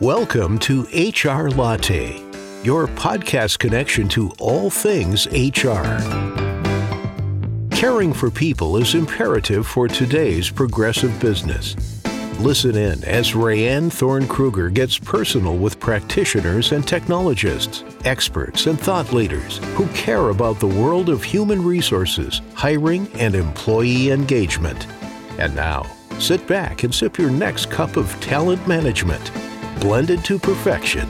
Welcome to HR Latte, your podcast connection to all things HR. Caring for people is imperative for today's progressive business. Listen in as Rayanne Thorn Kruger gets personal with practitioners and technologists, experts, and thought leaders who care about the world of human resources, hiring, and employee engagement. And now, sit back and sip your next cup of talent management blended to perfection.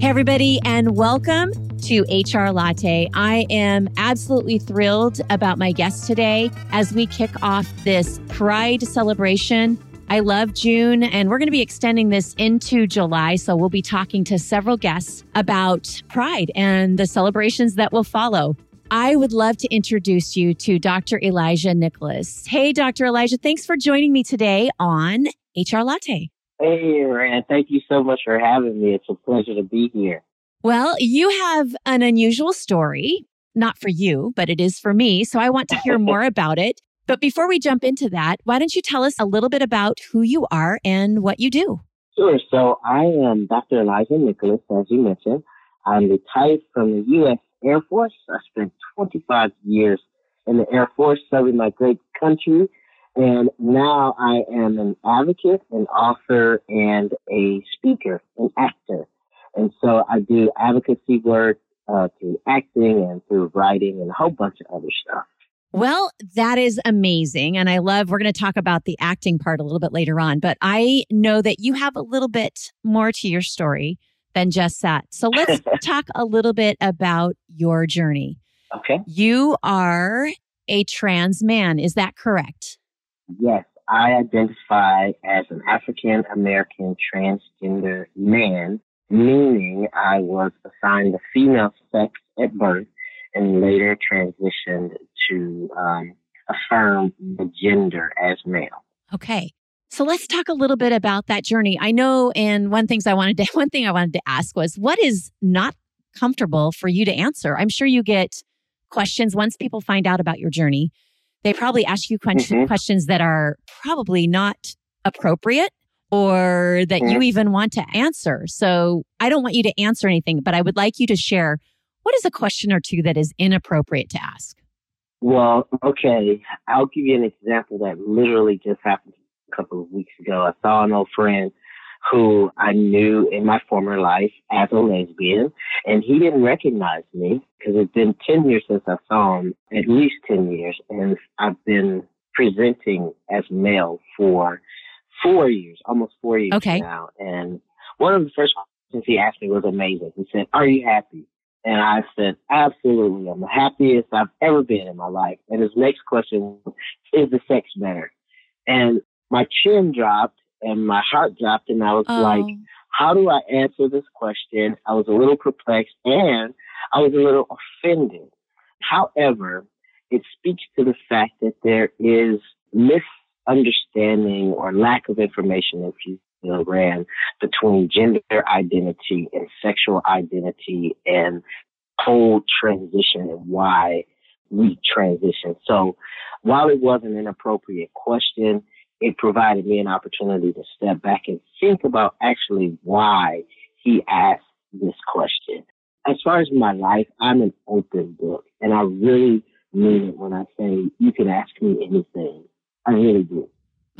Hey, everybody, and welcome to HR Latte. I am absolutely thrilled about my guest today as we kick off this Pride celebration. I love June, and we're going to be extending this into July. So, we'll be talking to several guests about Pride and the celebrations that will follow. I would love to introduce you to Dr. Elijah Nicholas. Hey, Dr. Elijah, thanks for joining me today on HR Latte. Hey, Rayanne. Thank you so much for having me. It's a pleasure to be here. Well, you have an unusual story, not for you, but it is for me. So I want to hear more about it. But before we jump into that, why don't you tell us a little bit about who you are and what you do? Sure. So I am Dr. Elijah Nicholas, as you mentioned. I'm retired from the U.S. Air Force. I spent 25 years in the Air Force serving my great country and now I am an advocate, an author, and a speaker, an actor. And so I do advocacy work uh, through acting and through writing and a whole bunch of other stuff. Well, that is amazing. And I love, we're going to talk about the acting part a little bit later on, but I know that you have a little bit more to your story than just that. So let's talk a little bit about your journey. Okay. You are a trans man. Is that correct? Yes, I identify as an African American transgender man, meaning I was assigned the female sex at birth and later transitioned to um, affirm the gender as male. Okay. So let's talk a little bit about that journey. I know, and one things I wanted to one thing I wanted to ask was what is not comfortable for you to answer? I'm sure you get questions once people find out about your journey they probably ask you mm-hmm. questions that are probably not appropriate or that mm-hmm. you even want to answer. So I don't want you to answer anything, but I would like you to share what is a question or two that is inappropriate to ask? Well, okay. I'll give you an example that literally just happened a couple of weeks ago. I saw an old friend who I knew in my former life as a lesbian, and he didn't recognize me because it's been 10 years since I saw him, at least 10 years, and I've been presenting as male for four years, almost four years okay. now. And one of the first questions he asked me was amazing. He said, Are you happy? And I said, Absolutely. I'm the happiest I've ever been in my life. And his next question is the sex better? And my chin dropped and my heart dropped and I was oh. like, how do I answer this question? I was a little perplexed and I was a little offended. However, it speaks to the fact that there is misunderstanding or lack of information, if you will, Rayanne between gender identity and sexual identity and whole transition and why we transition. So while it was an inappropriate question, it provided me an opportunity to step back and think about actually why he asked this question. As far as my life, I'm an open book, and I really mean it when I say you can ask me anything. I really do.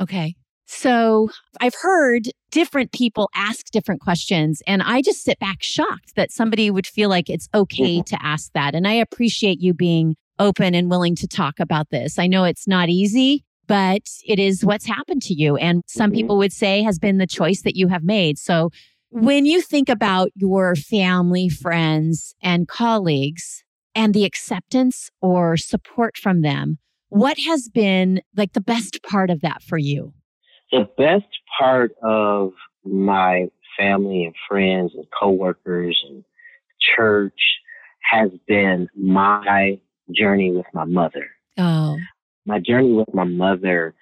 Okay. So I've heard different people ask different questions, and I just sit back shocked that somebody would feel like it's okay mm-hmm. to ask that. And I appreciate you being open and willing to talk about this. I know it's not easy but it is what's happened to you. And some mm-hmm. people would say has been the choice that you have made. So when you think about your family, friends, and colleagues and the acceptance or support from them, what has been like the best part of that for you? The best part of my family and friends and coworkers and church has been my journey with my mother. Oh my journey with my mother,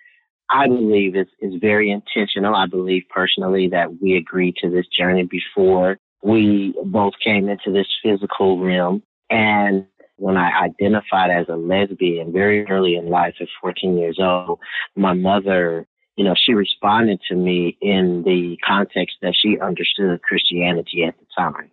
I believe is, is very intentional. I believe personally that we agreed to this journey before we both came into this physical realm. And when I identified as a lesbian very early in life at 14 years old, my mother you know, she responded to me in the context that she understood Christianity at the time.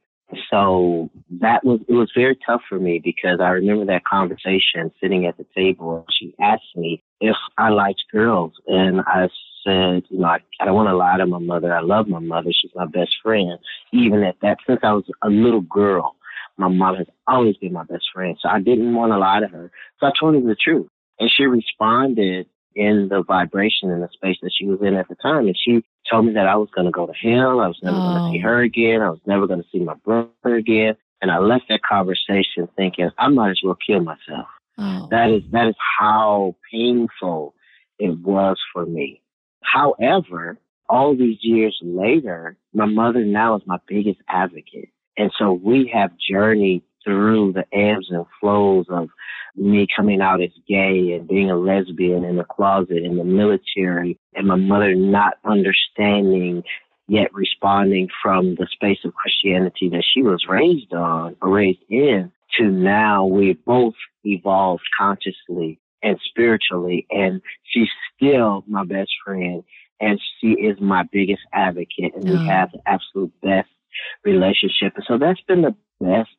So that was, it was very tough for me because I remember that conversation sitting at the table. She asked me if I liked girls and I said, you know, I, I don't want to lie to my mother. I love my mother. She's my best friend. Even at that, since I was a little girl, my mom has always been my best friend. So I didn't want to lie to her. So I told her the truth. And she responded in the vibration in the space that she was in at the time. And she told me that I was going to go to hell. I was never oh. going to see her again. I was never going to see my brother again. And I left that conversation thinking I might as well kill myself. Oh. That is that is how painful it was for me. However, all these years later, my mother now is my biggest advocate. And so we have journeyed through the ebbs and flows of me coming out as gay and being a lesbian in the closet in the military and my mother not understanding yet responding from the space of Christianity that she was raised on or raised in to now we both evolved consciously and spiritually and she's still my best friend and she is my biggest advocate and we oh. have the absolute best relationship. And so that's been the best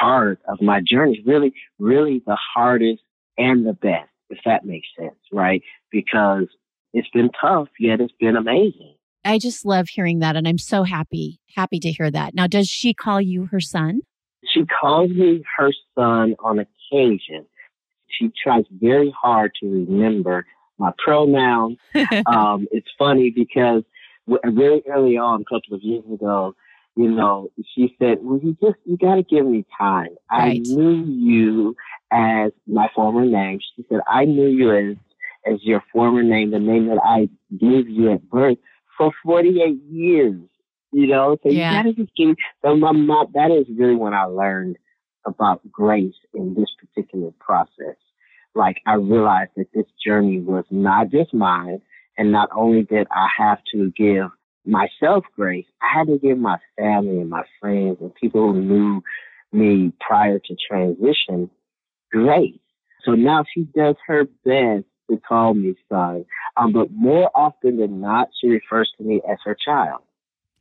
part of my journey, really, really the hardest and the best, if that makes sense, right? Because it's been tough, yet it's been amazing. I just love hearing that. And I'm so happy, happy to hear that. Now, does she call you her son? She calls me her son on occasion. She tries very hard to remember my pronouns. um, it's funny because very early on, a couple of years ago, you know, she said, well, you just, you got to give me time. Right. I knew you as my former name. She said, I knew you as, as your former name, the name that I gave you at birth for 48 years, you know, so yeah. you got to just give, so my mom, that is really when I learned about grace in this particular process. Like I realized that this journey was not just mine. And not only did I have to give myself grace, I had to give my family and my friends and people who knew me prior to transition grace. So now she does her best to call me son. Um, but more often than not, she refers to me as her child.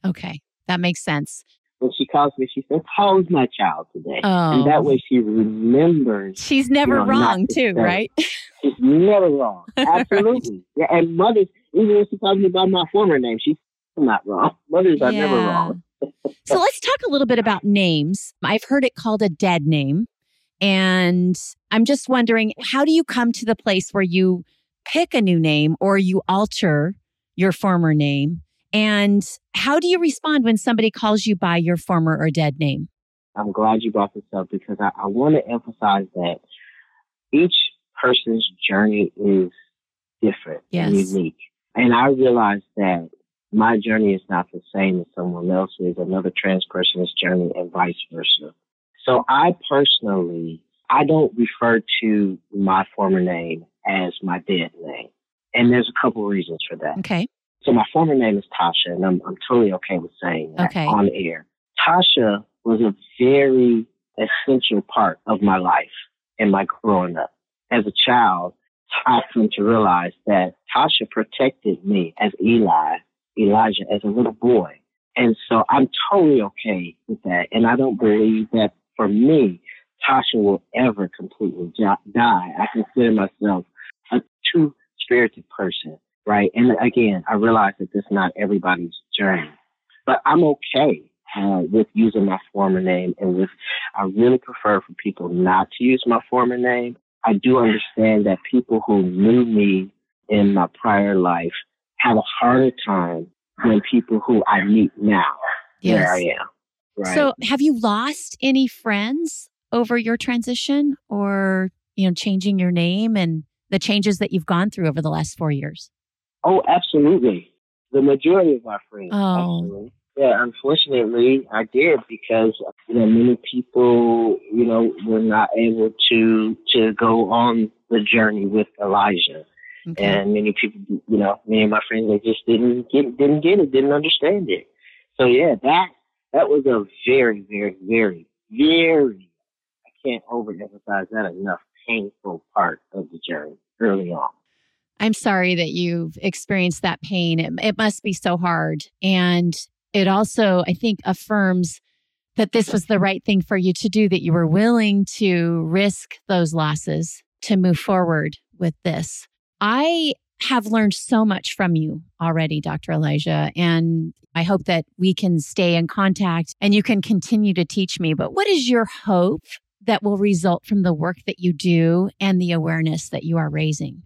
Okay, that makes sense. When she calls me, she says, "How's my child today?" Oh. And that oh. way, she remembers. She's never you know, wrong, too, say. right? She's never wrong. Absolutely. right. Yeah, and mothers, even when she calls me by my former name, she I'm not wrong. Mothers are never wrong. so let's talk a little bit about names. I've heard it called a dead name. And I'm just wondering, how do you come to the place where you pick a new name or you alter your former name? And how do you respond when somebody calls you by your former or dead name? I'm glad you brought this up because I, I want to emphasize that each person's journey is different yes. and unique. And I realize that my journey is not the same as someone else's, another trans person's journey, and vice versa. So I personally, I don't refer to my former name as my dead name. And there's a couple of reasons for that. Okay. So my former name is Tasha, and I'm, I'm totally okay with saying that okay. on air. Tasha was a very essential part of my life and my growing up. As a child, I come to realize that Tasha protected me as Eli Elijah as a little boy. And so I'm totally okay with that. And I don't believe that for me, Tasha will ever completely die. I consider myself a two spirited person, right? And again, I realize that this is not everybody's journey, but I'm okay uh, with using my former name and with, I really prefer for people not to use my former name. I do understand that people who knew me in my prior life have a harder time than people who I meet now yes. where I am. Right? So, have you lost any friends over your transition, or you know, changing your name and the changes that you've gone through over the last four years? Oh, absolutely. The majority of my friends. Oh. Actually. Yeah, unfortunately, I did because you know many people, you know, were not able to to go on the journey with Elijah. Okay. And many people, you know, me and my friends, they just didn't get, didn't get it, didn't understand it. So yeah, that, that was a very, very, very, very, I can't overemphasize that enough, painful part of the journey early on. I'm sorry that you've experienced that pain. It, it must be so hard. And it also, I think, affirms that this was the right thing for you to do, that you were willing to risk those losses to move forward with this. I have learned so much from you already, Dr. Elijah, and I hope that we can stay in contact and you can continue to teach me. But what is your hope that will result from the work that you do and the awareness that you are raising?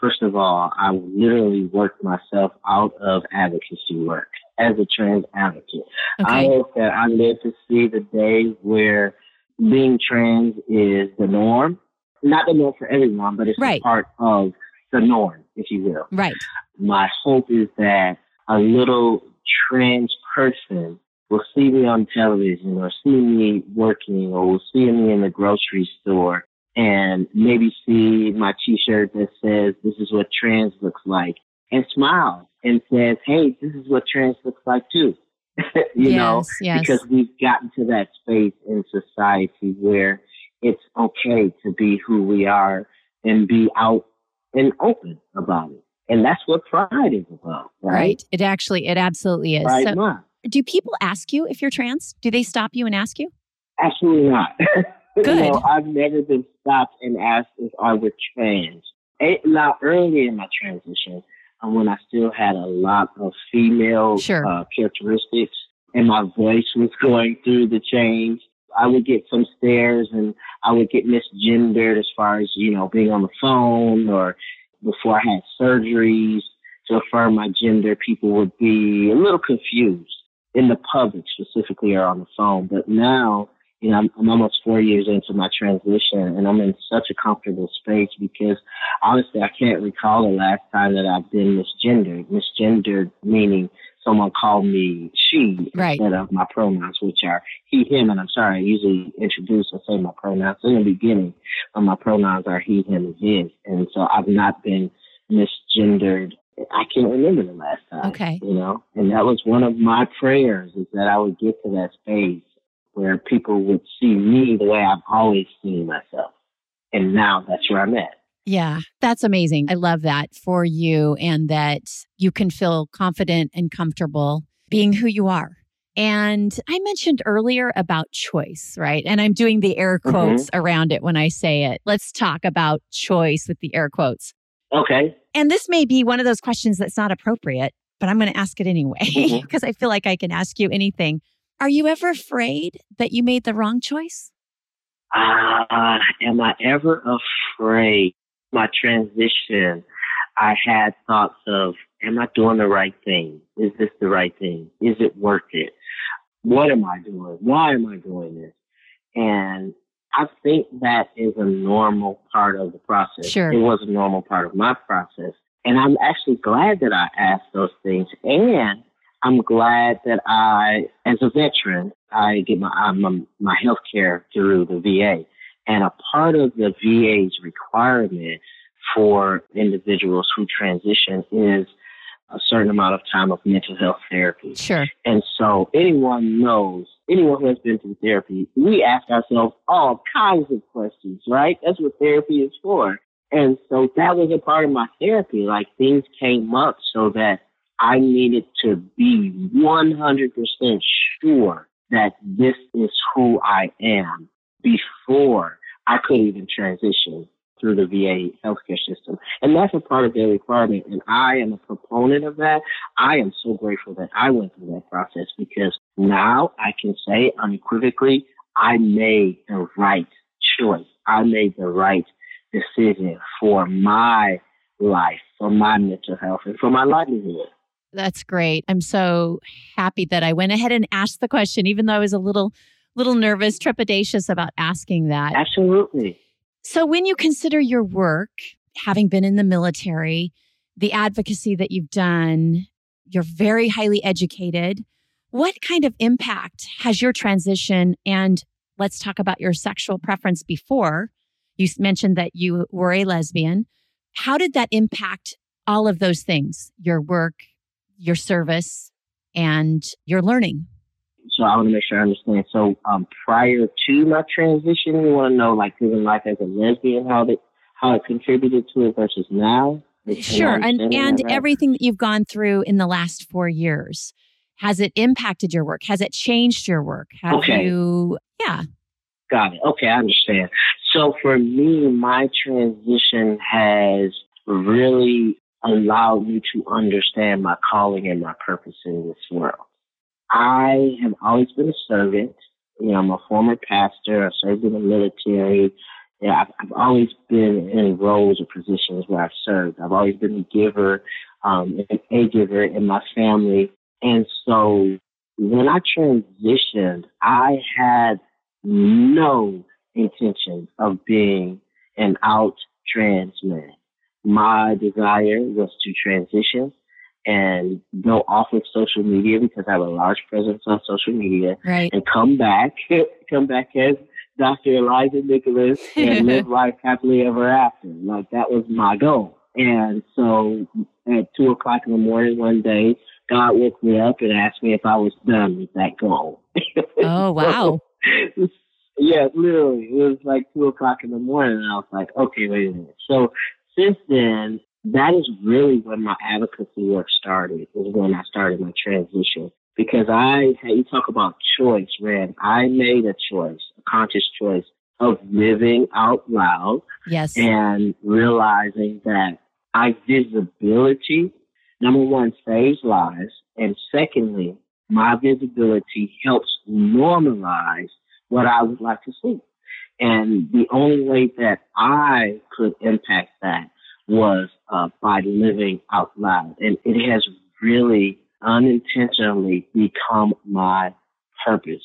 First of all, I literally worked myself out of advocacy work as a trans advocate. Okay. I hope that I live to see the day where being trans is the norm. Not the norm for everyone, but it's right. part of the norm, if you will. Right. My hope is that a little trans person will see me on television or see me working or will see me in the grocery store and maybe see my t-shirt that says this is what trans looks like and smile and says, Hey, this is what trans looks like too. you yes, know, yes. because we've gotten to that space in society where it's okay to be who we are and be out and open about it. And that's what pride is about, right? right. It actually, it absolutely is. Pride so, do people ask you if you're trans? Do they stop you and ask you? Absolutely not. Good. you know, I've never been stopped and asked if I were trans. Now, early in my transition, um, when I still had a lot of female sure. uh, characteristics and my voice was going through the change, I would get some stares and I would get misgendered as far as, you know, being on the phone or before I had surgeries to affirm my gender, people would be a little confused in the public specifically or on the phone. But now, you know, I'm, I'm almost four years into my transition and I'm in such a comfortable space because honestly, I can't recall the last time that I've been misgendered. Misgendered meaning someone called me she right. instead of my pronouns, which are he, him, and I'm sorry, I usually introduce and say my pronouns in the beginning, but my pronouns are he, him, and his. And so I've not been misgendered. I can't remember the last time. Okay. You know, and that was one of my prayers is that I would get to that space where people would see me the way I've always seen myself. And now that's where I'm at. Yeah, that's amazing. I love that for you and that you can feel confident and comfortable being who you are. And I mentioned earlier about choice, right? And I'm doing the air mm-hmm. quotes mm-hmm. around it when I say it. Let's talk about choice with the air quotes. Okay. And this may be one of those questions that's not appropriate, but I'm going to ask it anyway because mm-hmm. I feel like I can ask you anything. Are you ever afraid that you made the wrong choice? Uh, am I ever afraid? My transition, I had thoughts of, am I doing the right thing? Is this the right thing? Is it worth it? What am I doing? Why am I doing this? And I think that is a normal part of the process. Sure. It was a normal part of my process. And I'm actually glad that I asked those things. And I'm glad that I, as a veteran, I get my, um, my health care through the VA. And a part of the VA's requirement for individuals who transition is a certain amount of time of mental health therapy. Sure. And so anyone knows, anyone who has been through therapy, we ask ourselves all kinds of questions, right? That's what therapy is for. And so that was a part of my therapy. Like things came up so that I needed to be 100% sure that this is who I am before I could even transition through the VA healthcare system. And that's a part of their requirement. And I am a proponent of that. I am so grateful that I went through that process because now I can say unequivocally, I made the right choice. I made the right decision for my life, for my mental health, and for my livelihood. That's great. I'm so happy that I went ahead and asked the question, even though I was a little little nervous, trepidatious about asking that. Absolutely. So, when you consider your work, having been in the military, the advocacy that you've done, you're very highly educated. What kind of impact has your transition and let's talk about your sexual preference before? You mentioned that you were a lesbian. How did that impact all of those things? Your work, your service, and your learning? So I want to make sure I understand. So um, prior to my transition, you want to know like living life as a lesbian, how that how it contributed to it versus now. Sure. And and everything that you've gone through in the last four years, has it impacted your work? Has it changed your work? Have okay. you yeah. Got it. Okay, I understand. So for me, my transition has really allowed me to understand my calling and my purpose in this world. I have always been a servant. You know, I'm a former pastor. I served in the military. Yeah, I've, I've always been in roles or positions where I've served. I've always been a giver, um, a giver in my family. And so when I transitioned, I had no intention of being an out trans man. My desire was to transition and go off of social media because I have a large presence on social media right. and come back, come back as Dr. Elijah Nicholas and live life happily ever after. Like that was my goal. And so at two o'clock in the morning one day, God woke me up and asked me if I was done with that goal. Oh, wow. yeah, literally. It was like two o'clock in the morning and I was like, okay, wait a minute. So since then, that is really when my advocacy work started, is when I started my transition. Because I, you talk about choice, Red. I made a choice, a conscious choice of living out loud. Yes. And realizing that my visibility, number one, saves lives. And secondly, my visibility helps normalize what I would like to see. And the only way that I could impact that was uh, by living out loud. And it has really unintentionally become my purpose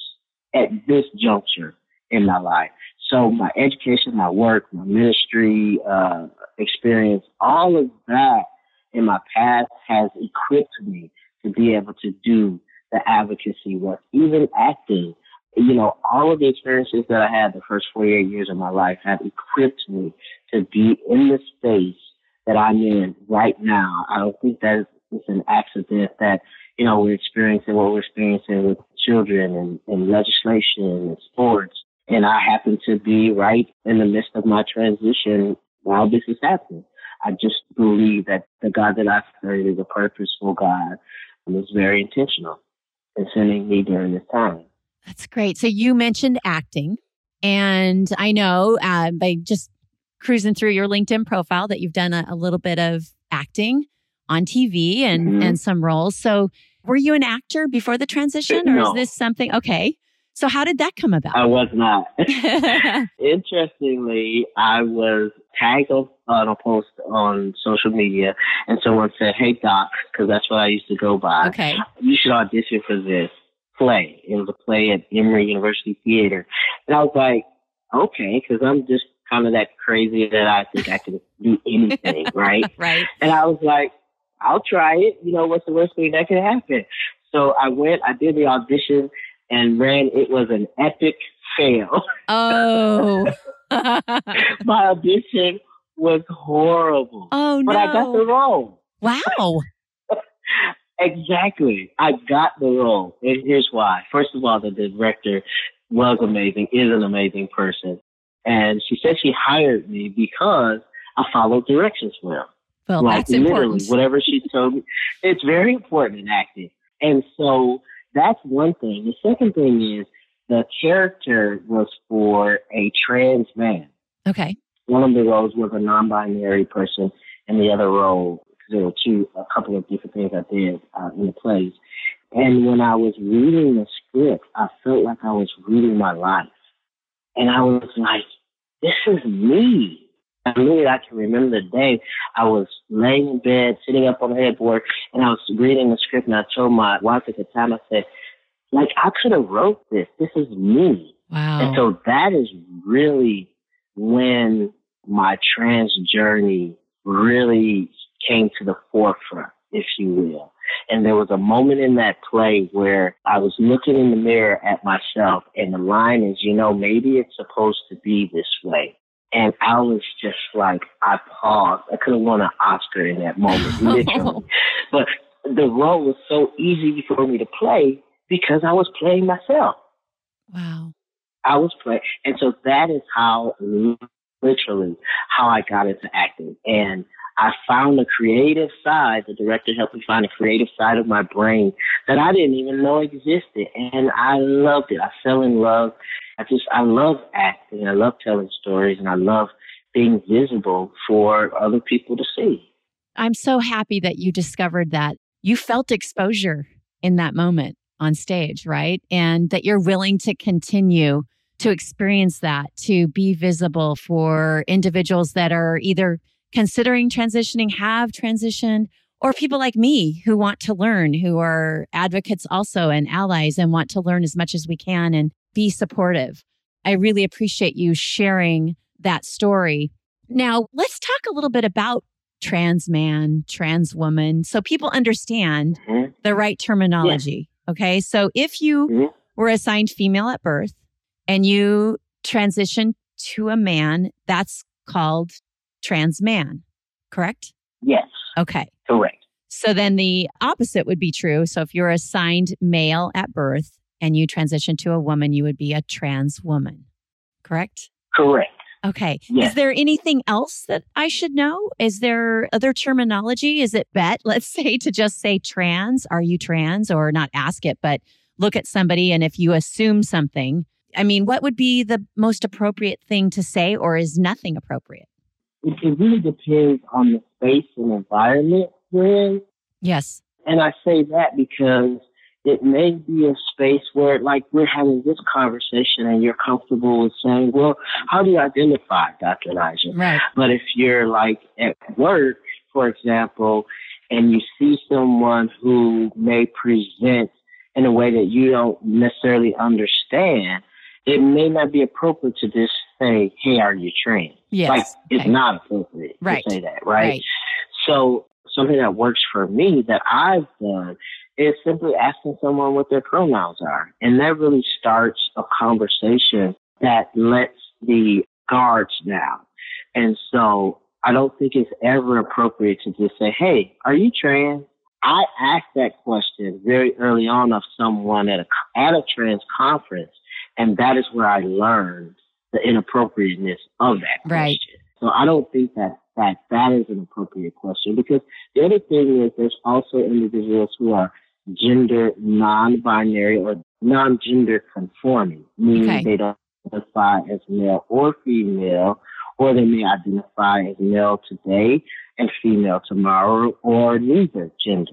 at this juncture in my life. So my education, my work, my ministry, uh, experience, all of that in my past has equipped me to be able to do the advocacy work, even acting. You know, all of the experiences that I had the first 48 years of my life have equipped me to be in the space that I'm in right now. I don't think that it's an accident that, you know, we're experiencing what we're experiencing with children and, and legislation and sports. And I happen to be right in the midst of my transition while this is happening. I just believe that the God that I serve is a purposeful God and is very intentional in sending me during this time. That's great. So you mentioned acting. And I know uh, by just cruising through your LinkedIn profile that you've done a, a little bit of acting on TV and mm-hmm. and some roles. So were you an actor before the transition or no. is this something okay? So how did that come about? I was not. Interestingly, I was tagged on a post on social media and someone said, Hey Doc, because that's what I used to go by. Okay. You should audition for this play. It was a play at Emory University Theater. And I was like, okay, because I'm just kind of that crazy that I think I can do anything, right? right. And I was like, I'll try it. You know, what's the worst thing that could happen? So I went, I did the audition and ran. It was an epic fail. Oh. My audition was horrible. Oh, no. But I got the role. Wow. exactly. I got the role. And here's why. First of all, the director was amazing, is an amazing person. And she said she hired me because I followed directions well. Well, like that's literally, important. whatever she told me, it's very important in acting. And so that's one thing. The second thing is the character was for a trans man. Okay. One of the roles was a non-binary person, and the other role, because there were two, a couple of different things I did uh, in the plays. And when I was reading the script, I felt like I was reading my life. And I was like, this is me. I mean, I can remember the day I was laying in bed, sitting up on the headboard, and I was reading the script, and I told my wife at the time, I said, like, I could have wrote this. This is me. Wow. And so that is really when my trans journey really came to the forefront, if you will. And there was a moment in that play where I was looking in the mirror at myself and the line is, you know, maybe it's supposed to be this way. And I was just like, I paused. I could have won an Oscar in that moment, literally. but the role was so easy for me to play because I was playing myself. Wow. I was playing. And so that is how, literally, how I got into acting. And I found a creative side. The director helped me find a creative side of my brain that I didn't even know existed. And I loved it. I fell in love. I just, I love acting. I love telling stories and I love being visible for other people to see. I'm so happy that you discovered that you felt exposure in that moment on stage, right? And that you're willing to continue to experience that, to be visible for individuals that are either considering transitioning, have transitioned, or people like me who want to learn, who are advocates also and allies and want to learn as much as we can and be supportive. I really appreciate you sharing that story. Now, let's talk a little bit about trans man, trans woman, so people understand mm-hmm. the right terminology. Yeah. Okay. So if you mm-hmm. were assigned female at birth and you transition to a man, that's called trans man, correct? Yes. Okay. Correct. So then the opposite would be true. So if you're assigned male at birth and you transition to a woman, you would be a trans woman, correct? Correct. Okay. Yes. Is there anything else that I should know? Is there other terminology? Is it bet, let's say, to just say trans? Are you trans? Or not ask it, but look at somebody. And if you assume something, I mean, what would be the most appropriate thing to say, or is nothing appropriate? It, it really depends on the space and environment we're in. Yes. And I say that because it may be a space where like we're having this conversation and you're comfortable with saying, well, how do you identify, Dr. Elijah? Right. But if you're like at work, for example, and you see someone who may present in a way that you don't necessarily understand, it may not be appropriate to just say, hey, are you trans?" Yes. Like, it's okay. not appropriate right. to say that, right? right? So something that works for me that I've done is simply asking someone what their pronouns are. And that really starts a conversation that lets the guards down. And so I don't think it's ever appropriate to just say, Hey, are you trans? I asked that question very early on of someone at a, at a trans conference. And that is where I learned the inappropriateness of that question. Right. So I don't think that that that is an appropriate question because the other thing is there's also individuals who are gender non-binary or non-gender conforming, meaning okay. they don't identify as male or female, or they may identify as male today and female tomorrow, or neither gender.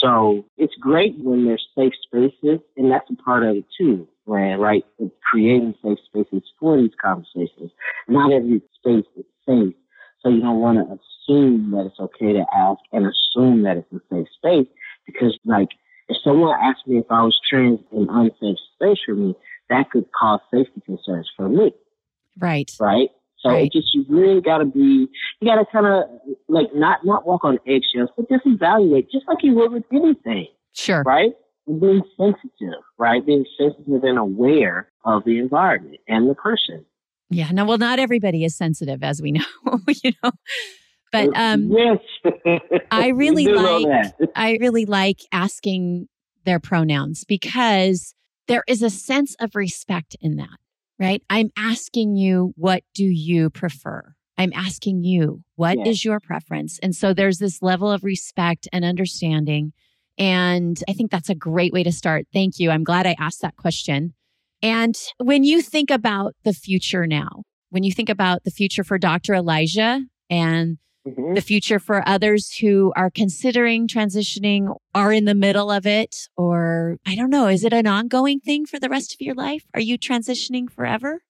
So it's great when there's safe spaces, and that's a part of it too, Right? It's creating safe spaces for these conversations. Not every space is safe, so you don't want to assume that it's okay to ask and assume that it's a safe space because like if someone asked me if I was trans in unsafe space for me, that could cause safety concerns for me. Right. Right. So right. it just you really gotta be you gotta kinda like not not walk on eggshells, but just evaluate just like you would with anything. Sure. Right? And being sensitive, right? Being sensitive and aware of the environment and the person. Yeah. No, well, not everybody is sensitive, as we know, you know. But um, yes, I really like I really like asking their pronouns because there is a sense of respect in that, right? I'm asking you, what do you prefer? I'm asking you, what yes. is your preference? And so there's this level of respect and understanding. And I think that's a great way to start. Thank you. I'm glad I asked that question. And when you think about the future now, when you think about the future for Dr. Elijah and mm-hmm. the future for others who are considering transitioning, are in the middle of it, or I don't know, is it an ongoing thing for the rest of your life? Are you transitioning forever?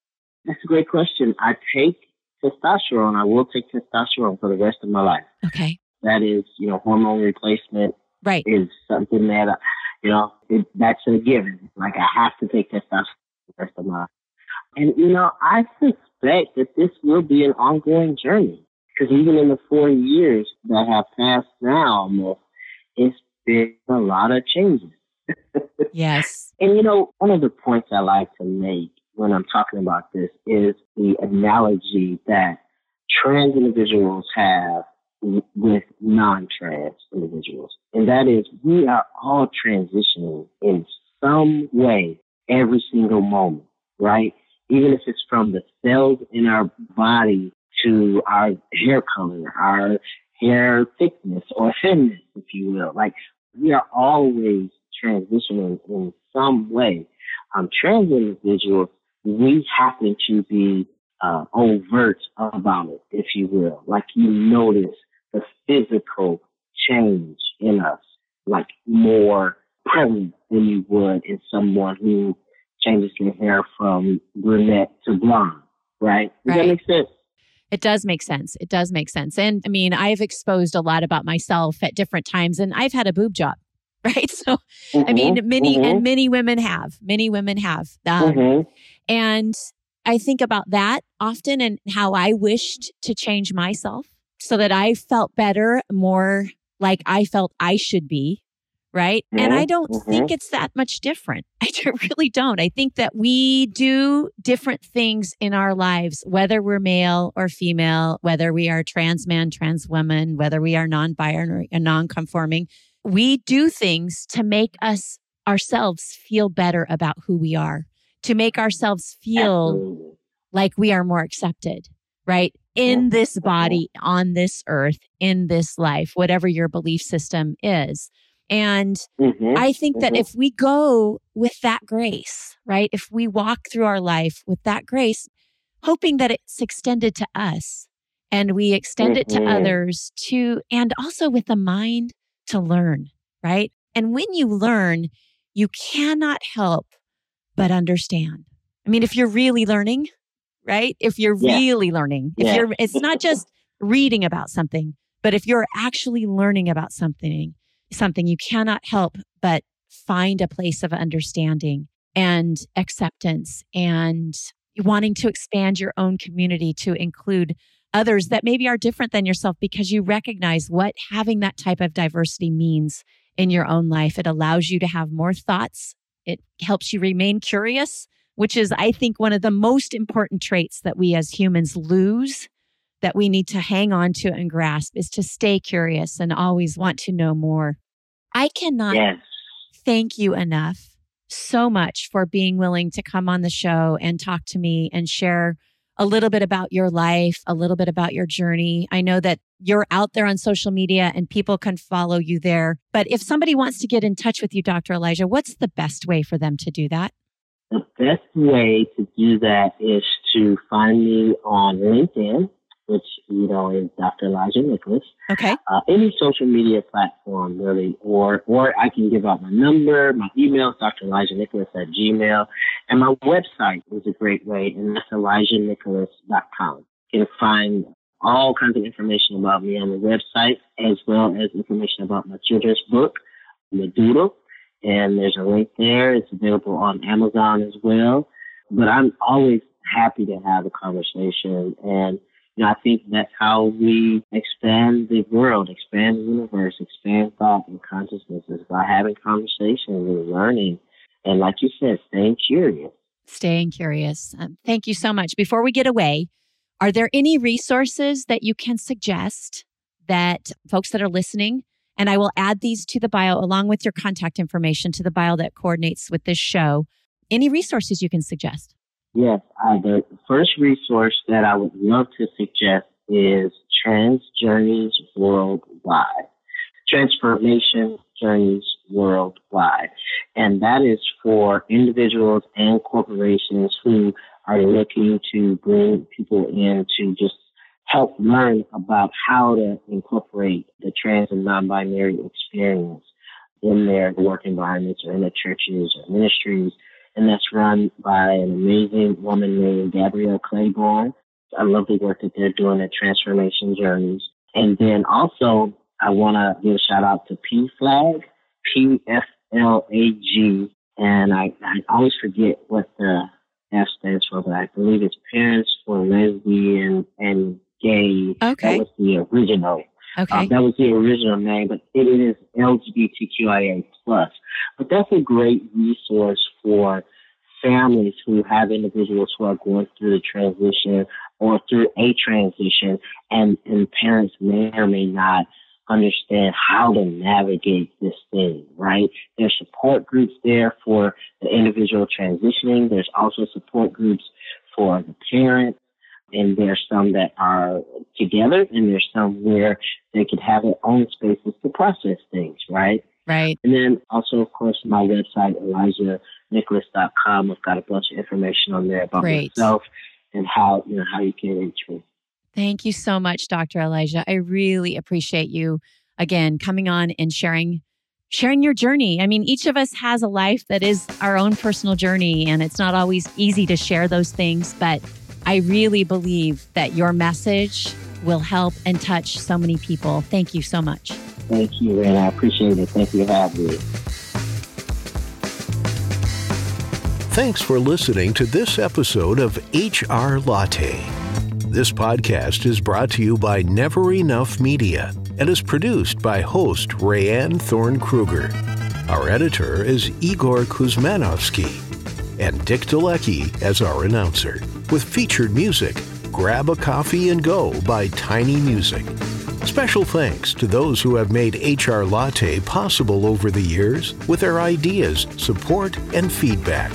That's a great question. I take testosterone. I will take testosterone for the rest of my life. Okay. That is, you know, hormone replacement. Right. Is something that, uh, you know, it, that's a given. Like I have to take testosterone the rest of my life. And, you know, I suspect that this will be an ongoing journey. Because even in the four years that have passed now almost, it's been a lot of changes. yes. And you know, one of the points I like to make when I'm talking about this is the analogy that trans individuals have with non-trans individuals. And that is we are all transitioning in some way every single moment, right? Even if it's from the cells in our body to our hair color, our hair thickness or thinness, if you will. Like we are always transitioning in some way. Um, trans individuals, we happen to be uh, overt about it, if you will. Like you notice the physical change in us, like more prevalent than you would in someone who changes their hair from brunette to blonde, right? Does right. that make sense? It does make sense. It does make sense. And I mean, I've exposed a lot about myself at different times and I've had a boob job, right? So, mm-hmm, I mean, many mm-hmm. and many women have, many women have. Um, mm-hmm. And I think about that often and how I wished to change myself so that I felt better, more like I felt I should be right? Mm-hmm. And I don't mm-hmm. think it's that much different. I really don't. I think that we do different things in our lives, whether we're male or female, whether we are trans man, trans woman, whether we are non binary or non conforming. We do things to make us ourselves feel better about who we are, to make ourselves feel Absolutely. like we are more accepted, right? In this body, on this earth, in this life, whatever your belief system is. And mm-hmm, I think mm-hmm. that if we go with that grace, right? If we walk through our life with that grace, hoping that it's extended to us and we extend mm-hmm. it to mm-hmm. others to, and also with a mind to learn, right? And when you learn, you cannot help but understand. I mean, if you're really learning, right? If you're yeah. really learning, if yeah. you're, it's not just reading about something, but if you're actually learning about something, something you cannot help but find a place of understanding and acceptance and wanting to expand your own community to include others that maybe are different than yourself because you recognize what having that type of diversity means in your own life. It allows you to have more thoughts. It helps you remain curious, which is, I think, one of the most important traits that we as humans lose that we need to hang on to and grasp is to stay curious and always want to know more. I cannot yes. thank you enough so much for being willing to come on the show and talk to me and share a little bit about your life, a little bit about your journey. I know that you're out there on social media and people can follow you there. But if somebody wants to get in touch with you, Dr. Elijah, what's the best way for them to do that? The best way to do that is to find me on LinkedIn which you know is Dr. Elijah Nicholas. Okay. Uh, any social media platform really, or or I can give out my number, my email, Dr. Elijah Nicholas at Gmail, and my website is a great way, and that's ElijahNicholas.com. You can find all kinds of information about me on the website, as well as information about my children's book, The Doodle, and there's a link there. It's available on Amazon as well. But I'm always happy to have a conversation and you know, I think that's how we expand the world, expand the universe, expand thought and consciousness is by having conversations and learning. And like you said, staying curious. Staying curious. Um, thank you so much. Before we get away, are there any resources that you can suggest that folks that are listening, and I will add these to the bio along with your contact information to the bio that coordinates with this show. Any resources you can suggest? Yes, uh, the first resource that I would love to suggest is Trans Journeys Worldwide. Transformation Journeys Worldwide. And that is for individuals and corporations who are looking to bring people in to just help learn about how to incorporate the trans and non-binary experience in their work environments or in their churches or ministries and that's run by an amazing woman named Gabrielle Claiborne. I love the work that they're doing at Transformation Journeys. And then also, I want to give a shout out to PFLAG, P F L A G, and I, I always forget what the F stands for, but I believe it's Parents for Lesbian and Gay. Okay. That was the original. Okay. Um, that was the original name, but it is LGBTQIA plus. But that's a great resource for families who have individuals who are going through the transition or through a transition and, and parents may or may not understand how to navigate this thing, right? There's support groups there for the individual transitioning. There's also support groups for the parent and there's some that are together and there's some where they could have their own spaces to process things, right? Right. And then also, of course, my website, ElijahNicholas.com. I've got a bunch of information on there about Great. myself and how, you know, how you can reach me. Thank you so much, Dr. Elijah. I really appreciate you again coming on and sharing sharing your journey. I mean, each of us has a life that is our own personal journey and it's not always easy to share those things, but I really believe that your message will help and touch so many people. Thank you so much. Thank you, and I appreciate it. Thank you for having me. Thanks for listening to this episode of HR Latte. This podcast is brought to you by Never Enough Media and is produced by host Rayanne Thorn Kruger. Our editor is Igor Kuzmanovsky, and Dick Delecki as our announcer, with featured music Grab a Coffee and Go by Tiny Music. Special thanks to those who have made HR Latte possible over the years with their ideas, support, and feedback.